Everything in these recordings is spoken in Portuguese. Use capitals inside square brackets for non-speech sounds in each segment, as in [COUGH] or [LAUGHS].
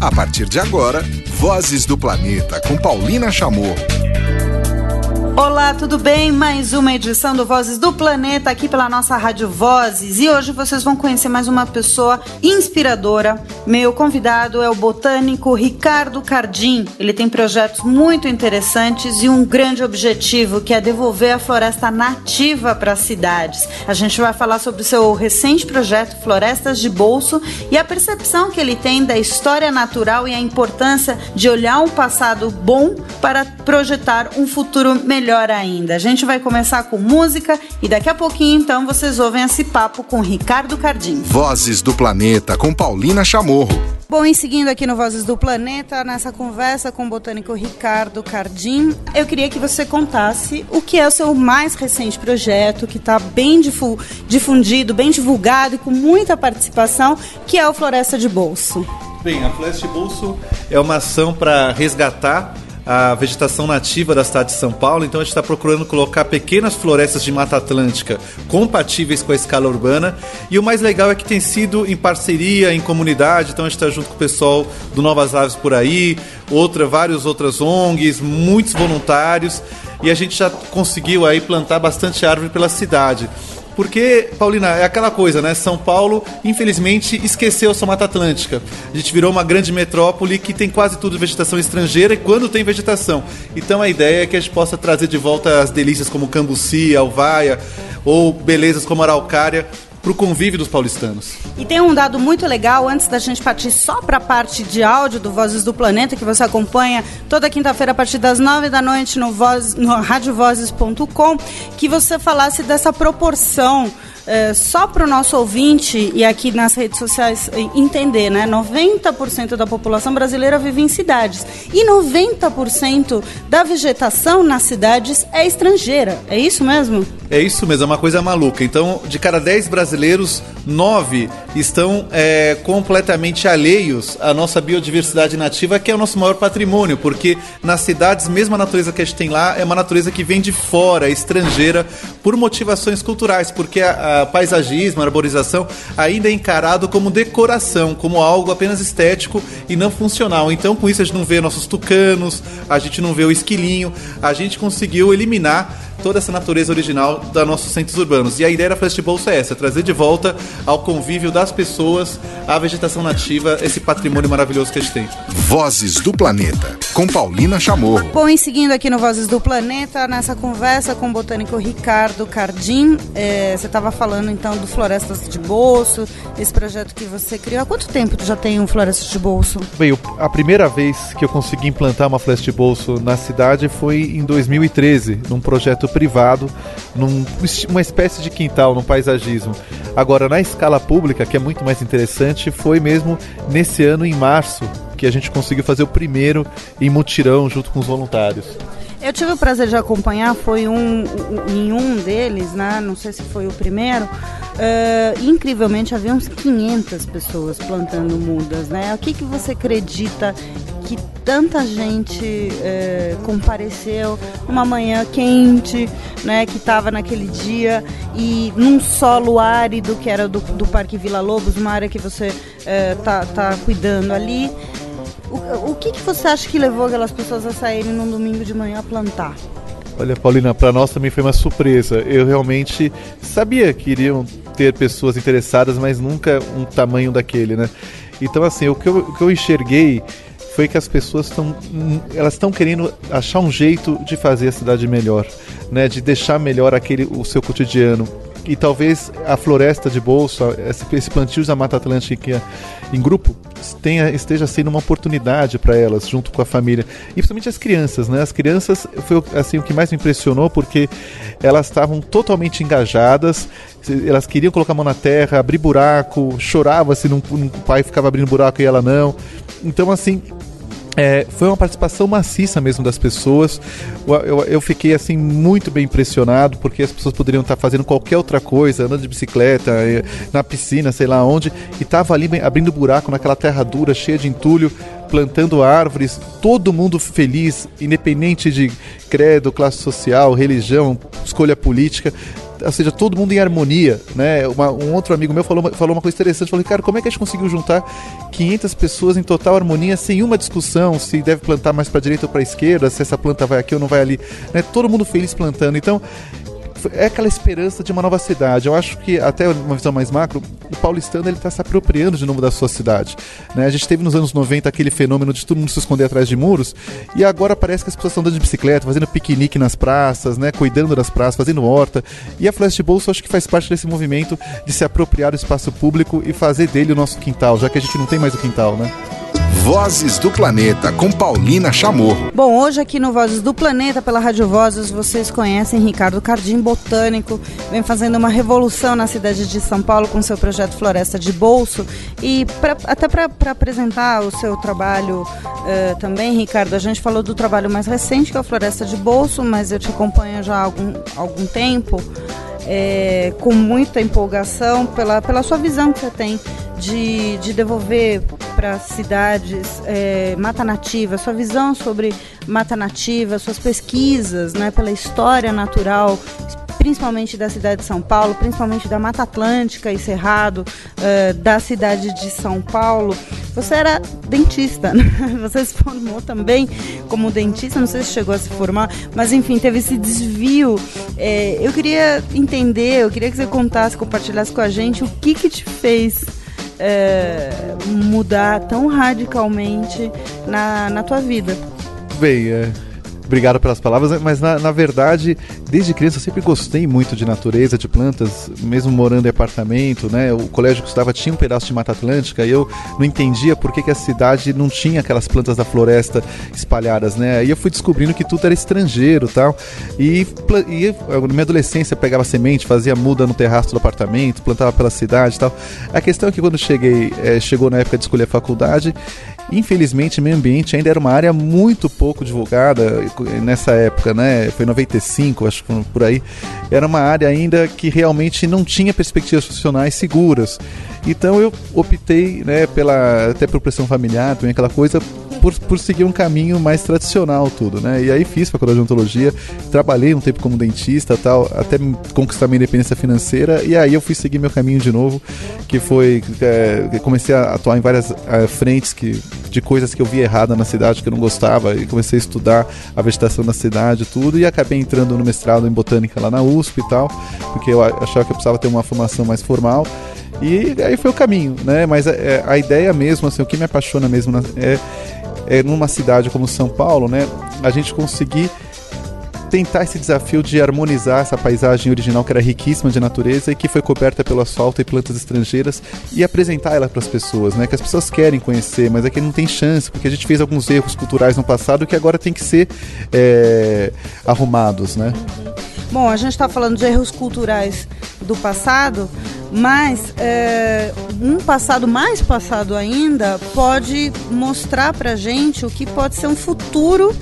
A partir de agora, Vozes do Planeta com Paulina Chamorro. Olá, tudo bem? Mais uma edição do Vozes do Planeta aqui pela nossa Rádio Vozes. E hoje vocês vão conhecer mais uma pessoa inspiradora. Meu convidado é o botânico Ricardo Cardim. Ele tem projetos muito interessantes e um grande objetivo que é devolver a floresta nativa para as cidades. A gente vai falar sobre o seu recente projeto Florestas de Bolso e a percepção que ele tem da história natural e a importância de olhar um passado bom para projetar um futuro melhor melhor ainda. A gente vai começar com música e daqui a pouquinho então vocês ouvem esse papo com Ricardo Cardim. Vozes do Planeta com Paulina Chamorro. Bom, e seguindo aqui no Vozes do Planeta, nessa conversa com o botânico Ricardo Cardim, eu queria que você contasse o que é o seu mais recente projeto, que está bem difundido, bem divulgado e com muita participação, que é o Floresta de Bolso. Bem, a Floresta de Bolso é uma ação para resgatar a vegetação nativa da cidade de São Paulo, então a gente está procurando colocar pequenas florestas de Mata Atlântica compatíveis com a escala urbana. E o mais legal é que tem sido em parceria, em comunidade, então a gente está junto com o pessoal do Novas Aves por aí, outra, várias outras ONGs, muitos voluntários, e a gente já conseguiu aí plantar bastante árvore pela cidade. Porque, Paulina, é aquela coisa, né? São Paulo, infelizmente, esqueceu sua Mata Atlântica. A gente virou uma grande metrópole que tem quase tudo vegetação estrangeira e quando tem vegetação. Então a ideia é que a gente possa trazer de volta as delícias como cambuci, alvaia ou belezas como araucária para o convívio dos paulistanos. E tem um dado muito legal, antes da gente partir só para a parte de áudio do Vozes do Planeta, que você acompanha toda quinta-feira a partir das nove da noite no, voz, no radiovozes.com, que você falasse dessa proporção é, só para o nosso ouvinte e aqui nas redes sociais eh, entender, né? 90% da população brasileira vive em cidades e 90% da vegetação nas cidades é estrangeira. É isso mesmo? É isso mesmo, é uma coisa maluca. Então, de cada 10 brasileiros, 9 estão é, completamente alheios à nossa biodiversidade nativa, que é o nosso maior patrimônio, porque nas cidades, mesmo a natureza que a gente tem lá, é uma natureza que vem de fora, estrangeira, por motivações culturais, porque a, a paisagismo, a arborização, ainda é encarado como decoração, como algo apenas estético e não funcional. Então, com isso, a gente não vê nossos tucanos, a gente não vê o esquilinho, a gente conseguiu eliminar toda essa natureza original da nossos centros urbanos. E a ideia da de Bolsa é essa, trazer de volta ao convívio das pessoas, a vegetação nativa, esse patrimônio maravilhoso que a gente tem. Vozes do Planeta, com Paulina Chamorro. Bom, e seguindo aqui no Vozes do Planeta, nessa conversa com o botânico Ricardo Cardim, é, você estava falando então do Florestas de Bolso, esse projeto que você criou. Há quanto tempo tu já tem um Florestas de Bolso? Bem, a primeira vez que eu consegui implantar uma floresta de bolso na cidade foi em 2013, num projeto privado, numa espécie de quintal, num paisagismo. Agora, na escala pública, que é muito mais interessante, foi mesmo nesse ano, em março, que a gente conseguiu fazer o primeiro em mutirão junto com os voluntários. Eu tive o prazer de acompanhar, foi um, em um deles, né? não sei se foi o primeiro, uh, incrivelmente havia uns 500 pessoas plantando mudas. Né? O que, que você acredita que tanta gente é, compareceu uma manhã quente, né, que estava naquele dia e num solo árido que era do, do Parque Vila Lobos, uma área que você é, tá, tá cuidando ali. O, o que, que você acha que levou aquelas pessoas a saírem num domingo de manhã a plantar? Olha, Paulina, para nós também foi uma surpresa. Eu realmente sabia que iriam ter pessoas interessadas, mas nunca um tamanho daquele, né? Então, assim, o que eu, o que eu enxerguei foi que as pessoas estão elas estão querendo achar um jeito de fazer a cidade melhor, né, de deixar melhor aquele o seu cotidiano. E talvez a floresta de bolso, esse plantio da Mata Atlântica em grupo, tenha, esteja sendo uma oportunidade para elas, junto com a família. E principalmente as crianças, né? As crianças foi assim, o que mais me impressionou, porque elas estavam totalmente engajadas, elas queriam colocar a mão na terra, abrir buraco, chorava se um pai ficava abrindo buraco e ela não. Então, assim, é, foi uma participação maciça mesmo das pessoas. Eu, eu, eu, fiquei assim muito bem impressionado porque as pessoas poderiam estar fazendo qualquer outra coisa, andando de bicicleta, eh, na piscina, sei lá onde, e tava ali abrindo buraco naquela terra dura, cheia de entulho, plantando árvores, todo mundo feliz, independente de credo, classe social, religião, escolha política ou seja, todo mundo em harmonia, né? Uma, um outro amigo meu falou, falou uma coisa interessante, falou, cara, como é que a gente conseguiu juntar 500 pessoas em total harmonia sem uma discussão se deve plantar mais para direita ou para esquerda, se essa planta vai aqui ou não vai ali, né? Todo mundo feliz plantando. Então, é aquela esperança de uma nova cidade. Eu acho que, até uma visão mais macro, o paulistano ele está se apropriando de novo da sua cidade. Né? A gente teve nos anos 90 aquele fenômeno de todo mundo se esconder atrás de muros, e agora parece que as pessoas estão andando de bicicleta, fazendo piquenique nas praças, né? cuidando das praças, fazendo horta. E a de Bolso acho que faz parte desse movimento de se apropriar do espaço público e fazer dele o nosso quintal, já que a gente não tem mais o quintal, né? Vozes do Planeta, com Paulina Chamor. Bom, hoje aqui no Vozes do Planeta, pela Rádio Vozes, vocês conhecem Ricardo Cardim, botânico, vem fazendo uma revolução na cidade de São Paulo com seu projeto Floresta de Bolso. E pra, até para apresentar o seu trabalho uh, também, Ricardo, a gente falou do trabalho mais recente, que é o Floresta de Bolso, mas eu te acompanho já há algum, algum tempo. É, com muita empolgação pela, pela sua visão que você tem de, de devolver para cidades é, mata nativa, sua visão sobre mata nativa, suas pesquisas né, pela história natural, principalmente da cidade de São Paulo, principalmente da Mata Atlântica e Cerrado, uh, da cidade de São Paulo. Você era dentista, [LAUGHS] né? você se formou também como dentista, não sei se chegou a se formar, mas enfim, teve esse desvio. É, eu queria entender, eu queria que você contasse, compartilhasse com a gente o que que te fez é, mudar tão radicalmente na, na tua vida? Bem, é, obrigado pelas palavras, mas na, na, verdade, desde criança eu sempre gostei muito de natureza, de plantas, mesmo morando em apartamento, né? O colégio que eu estudava tinha um pedaço de Mata Atlântica e eu não entendia por que, que a cidade não tinha aquelas plantas da floresta espalhadas, né? Aí eu fui descobrindo que tudo era estrangeiro tal. E, e na minha adolescência pegava semente, fazia muda no terraço do apartamento, plantava pela cidade tal. A questão é que quando cheguei, é, chegou na época de escolher a faculdade, Infelizmente, meio ambiente ainda era uma área muito pouco divulgada nessa época, né? Foi 95, acho que por aí. Era uma área ainda que realmente não tinha perspectivas profissionais seguras. Então eu optei, né, pela até por pressão familiar, também aquela coisa, por, por seguir um caminho mais tradicional tudo, né? E aí fiz faculdade de odontologia, trabalhei um tempo como dentista tal, até conquistar minha independência financeira, e aí eu fui seguir meu caminho de novo, que foi é, comecei a atuar em várias é, frentes que, de coisas que eu via errada na cidade que eu não gostava, e comecei a estudar a vegetação na cidade tudo, e acabei entrando no mestrado em botânica lá na USP e tal, porque eu achava que eu precisava ter uma formação mais formal. E aí foi o caminho, né? Mas a, é, a ideia mesmo, assim, o que me apaixona mesmo é é, numa cidade como São Paulo, né, a gente conseguir tentar esse desafio de harmonizar essa paisagem original que era riquíssima de natureza e que foi coberta pelo asfalto e plantas estrangeiras e apresentar ela para as pessoas, né? Que as pessoas querem conhecer, mas é que não tem chance porque a gente fez alguns erros culturais no passado que agora tem que ser é, arrumados, né? Bom, a gente está falando de erros culturais do passado, mas é, um passado mais passado ainda pode mostrar para gente o que pode ser um futuro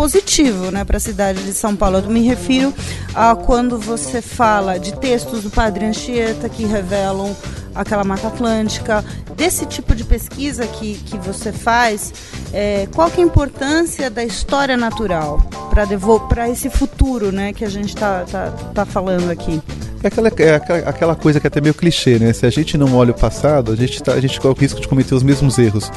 positivo né, para a cidade de São Paulo. Eu me refiro a quando você fala de textos do Padre Anchieta que revelam aquela Mata Atlântica, desse tipo de pesquisa que, que você faz, é, qual que é a importância da história natural para esse futuro né, que a gente está tá, tá falando aqui? É aquela, é aquela coisa que é até meio clichê, né? Se a gente não olha o passado, a gente, tá, a gente corre o risco de cometer os mesmos erros.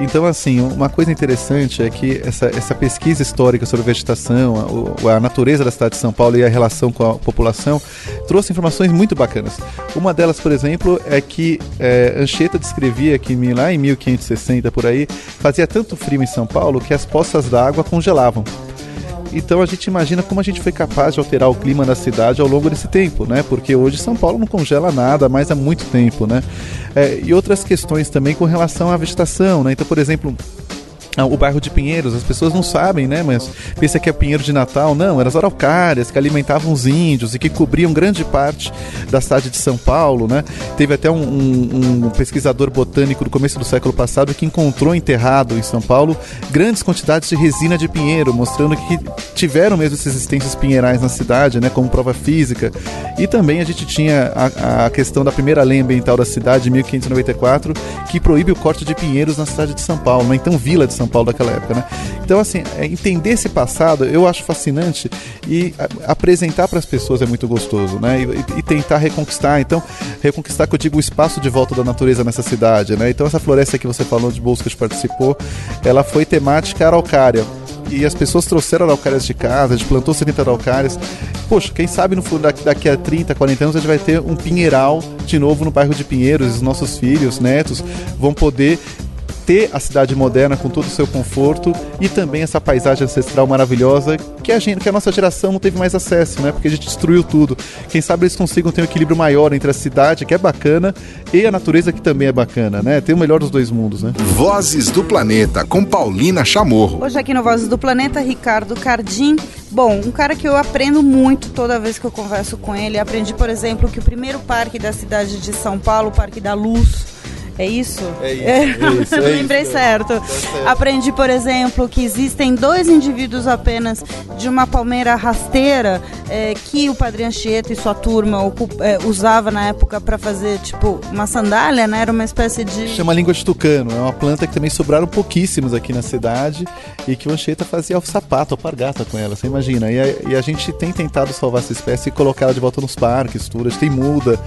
Então, assim, uma coisa interessante é que essa, essa pesquisa histórica sobre vegetação, a, a natureza da cidade de São Paulo e a relação com a população trouxe informações muito bacanas. Uma delas, por exemplo, é que é, Anchieta descrevia que lá em 1560 por aí fazia tanto frio em São Paulo que as poças d'água congelavam. Então a gente imagina como a gente foi capaz de alterar o clima da cidade ao longo desse tempo, né? Porque hoje São Paulo não congela nada mais há muito tempo, né? É, e outras questões também com relação à vegetação, né? Então, por exemplo, o bairro de Pinheiros, as pessoas não sabem, né? Mas pensa que é Pinheiro de Natal. Não, eram as araucárias que alimentavam os índios e que cobriam grande parte da cidade de São Paulo, né? Teve até um, um, um pesquisador botânico do começo do século passado que encontrou enterrado em São Paulo grandes quantidades de resina de pinheiro, mostrando que tiveram mesmo essas existências pinheirais na cidade, né? Como prova física. E também a gente tinha a, a questão da primeira lei ambiental da cidade, de 1594, que proíbe o corte de pinheiros na cidade de São Paulo, né? Então Vila de São São Paulo daquela época, né? Então, assim, é, entender esse passado eu acho fascinante e apresentar para as pessoas é muito gostoso, né? E, e, tentar reconquistar, então, reconquistar, que eu digo, o espaço de volta da natureza nessa cidade, né? Então, essa floresta que você falou de gente participou, ela foi temática araucária e as pessoas trouxeram araucárias de casa, a gente plantou 70 araucárias. Poxa, quem sabe no daqui a 30, 40 anos a gente vai ter um pinheiral de novo no bairro de Pinheiros, os nossos filhos, netos vão poder ter a cidade moderna com todo o seu conforto e também essa paisagem ancestral maravilhosa que a, gente, que a nossa geração não teve mais acesso, né? Porque a gente destruiu tudo. Quem sabe eles consigam ter um equilíbrio maior entre a cidade, que é bacana, e a natureza, que também é bacana, né? Tem o melhor dos dois mundos, né? Vozes do Planeta, com Paulina Chamorro. Hoje aqui no Vozes do Planeta, Ricardo Cardim. Bom, um cara que eu aprendo muito toda vez que eu converso com ele. Aprendi, por exemplo, que o primeiro parque da cidade de São Paulo, o Parque da Luz, é isso? É isso. É, é isso, é [LAUGHS] Lembrei isso, certo. É certo. Aprendi, por exemplo, que existem dois indivíduos apenas de uma palmeira rasteira é, que o Padre Anchieta e sua turma é, usava na época para fazer, tipo, uma sandália, né? Era uma espécie de. Chama língua de tucano. É uma planta que também sobraram pouquíssimos aqui na cidade e que o Anchieta fazia o sapato, alpargata com ela, você imagina. E a, e a gente tem tentado salvar essa espécie e colocá-la de volta nos parques, turas. Tem muda.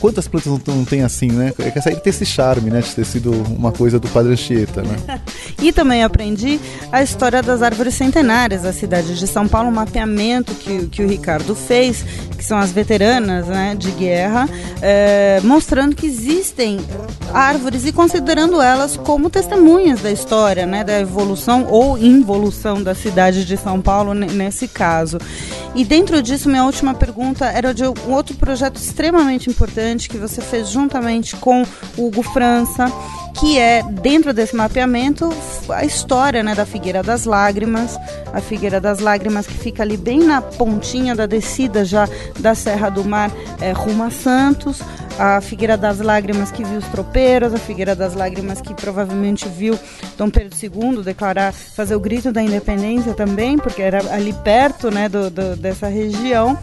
Quantas plantas não, tem assim, né? É essa aí tem esse charme, né? De ter sido uma coisa do Padre Anchieta, né? [LAUGHS] e também aprendi a história das árvores centenárias da cidade de São Paulo, um mapeamento que, que o Ricardo fez, que são as veteranas né, de guerra, é, mostrando que existem árvores e considerando elas como testemunhas da história, né? Da evolução ou involução da cidade de São Paulo nesse caso. E dentro disso, minha última pergunta era de um outro projeto extremamente importante que você fez juntamente com o Hugo França, que é, dentro desse mapeamento, a história né, da Figueira das Lágrimas. A Figueira das Lágrimas que fica ali bem na pontinha da descida já da Serra do Mar é, rumo a Santos a Figueira das Lágrimas que viu os tropeiros, a Figueira das Lágrimas que provavelmente viu Dom Pedro II declarar, fazer o grito da independência também, porque era ali perto né, do, do dessa região.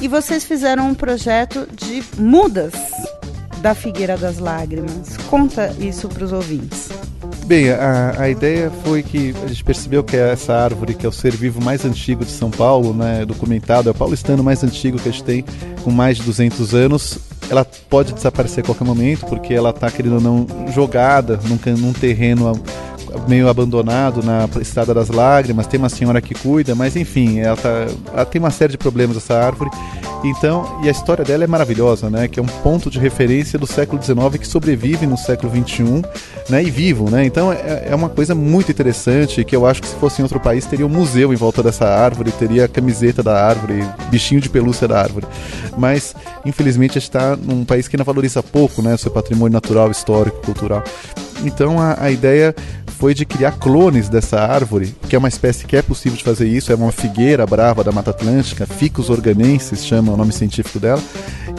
E vocês fizeram um projeto de mudas da Figueira das Lágrimas. Conta isso para os ouvintes. Bem, a, a ideia foi que a gente percebeu que essa árvore, que é o ser vivo mais antigo de São Paulo, né, documentado, é o paulistano mais antigo que a gente tem, com mais de 200 anos, ela pode desaparecer a qualquer momento, porque ela está, querendo ou não, jogada num, num terreno meio abandonado na Estrada das Lágrimas, tem uma senhora que cuida, mas enfim, ela, tá, ela tem uma série de problemas essa árvore. Então, e a história dela é maravilhosa, né? Que é um ponto de referência do século XIX que sobrevive no século XXI, né? E vivo, né? Então é, é uma coisa muito interessante que eu acho que se fosse em outro país teria um museu em volta dessa árvore, teria a camiseta da árvore, bichinho de pelúcia da árvore. Mas infelizmente a gente está num país que ainda valoriza pouco, né? Seu patrimônio natural, histórico, cultural. Então a, a ideia foi de criar clones dessa árvore, que é uma espécie que é possível de fazer isso, é uma figueira brava da Mata Atlântica, Ficus organensis chama o nome científico dela,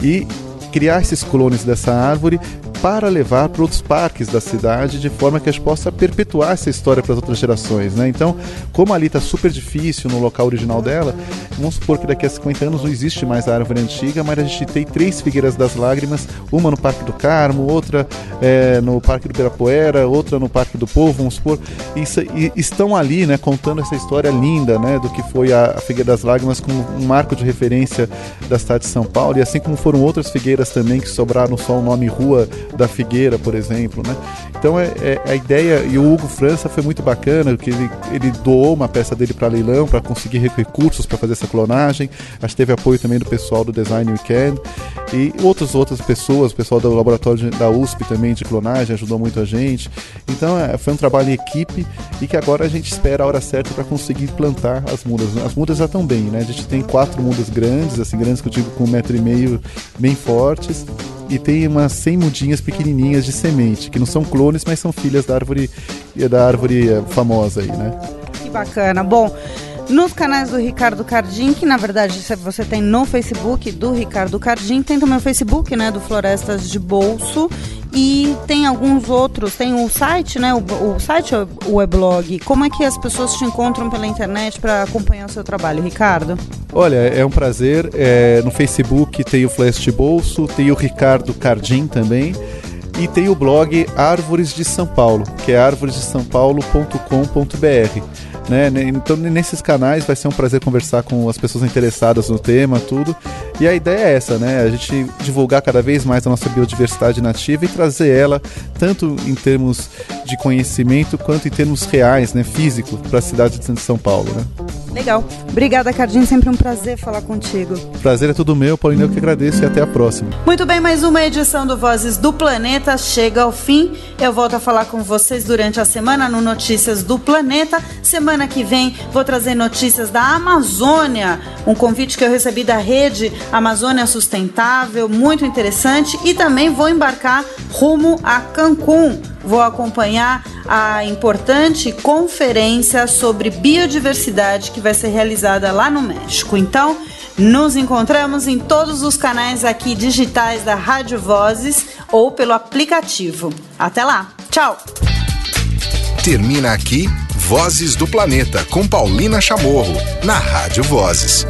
e criar esses clones dessa árvore para levar para outros parques da cidade, de forma que a gente possa perpetuar essa história para as outras gerações. Né? Então, como ali está super difícil no local original dela, vamos supor que daqui a 50 anos não existe mais a árvore antiga, mas a gente tem três figueiras das lágrimas, uma no Parque do Carmo, outra é, no Parque do Ibirapuera, outra no Parque do Povo, vamos supor, e, e estão ali né, contando essa história linda né, do que foi a, a Figueira das Lágrimas como um marco de referência da cidade de São Paulo, e assim como foram outras figueiras também que sobraram só o nome rua da Figueira, por exemplo, né? Então é, é, a ideia, e o Hugo França foi muito bacana, que ele, ele doou uma peça dele para leilão, para conseguir recursos para fazer essa clonagem, acho que teve apoio também do pessoal do Design Weekend, e outras outras pessoas, o pessoal do laboratório da USP também de clonagem ajudou muito a gente, então é, foi um trabalho em equipe, e que agora a gente espera a hora certa para conseguir plantar as mudas. As mudas já estão bem, né? A gente tem quatro mudas grandes, assim, grandes que eu digo com um metro e meio, bem fortes, e tem umas 100 mudinhas pequenininhas de semente, que não são clones, mas são filhas da árvore da árvore eh, famosa aí, né? Que bacana. Bom, nos canais do Ricardo Cardim, que na verdade você tem no Facebook do Ricardo Cardim, tem também o Facebook, né, do Florestas de Bolso e tem alguns outros, tem o site, né, o, o site o weblog. Como é que as pessoas te encontram pela internet para acompanhar o seu trabalho, Ricardo? Olha, é um prazer. É, no Facebook tem o Flash de Bolso, tem o Ricardo Cardim também. E tem o blog Árvores de São Paulo, que é árvoresdesaopaulo.com.br. Né? Então, nesses canais vai ser um prazer conversar com as pessoas interessadas no tema, tudo. E a ideia é essa, né? A gente divulgar cada vez mais a nossa biodiversidade nativa e trazer ela tanto em termos de conhecimento quanto em termos reais, né, físico, para a cidade de São Paulo, né? Legal. Obrigada, Cardinho. Sempre um prazer falar contigo. Prazer é tudo meu, Paulinho. Eu que agradeço e até a próxima. Muito bem, mais uma edição do Vozes do Planeta chega ao fim. Eu volto a falar com vocês durante a semana no Notícias do Planeta. Semana que vem vou trazer notícias da Amazônia, um convite que eu recebi da rede Amazônia Sustentável, muito interessante, e também vou embarcar rumo a Cancún vou acompanhar a importante conferência sobre biodiversidade que vai ser realizada lá no México. Então, nos encontramos em todos os canais aqui digitais da Rádio Vozes ou pelo aplicativo. Até lá. Tchau. Termina aqui Vozes do Planeta com Paulina Chamorro, na Rádio Vozes.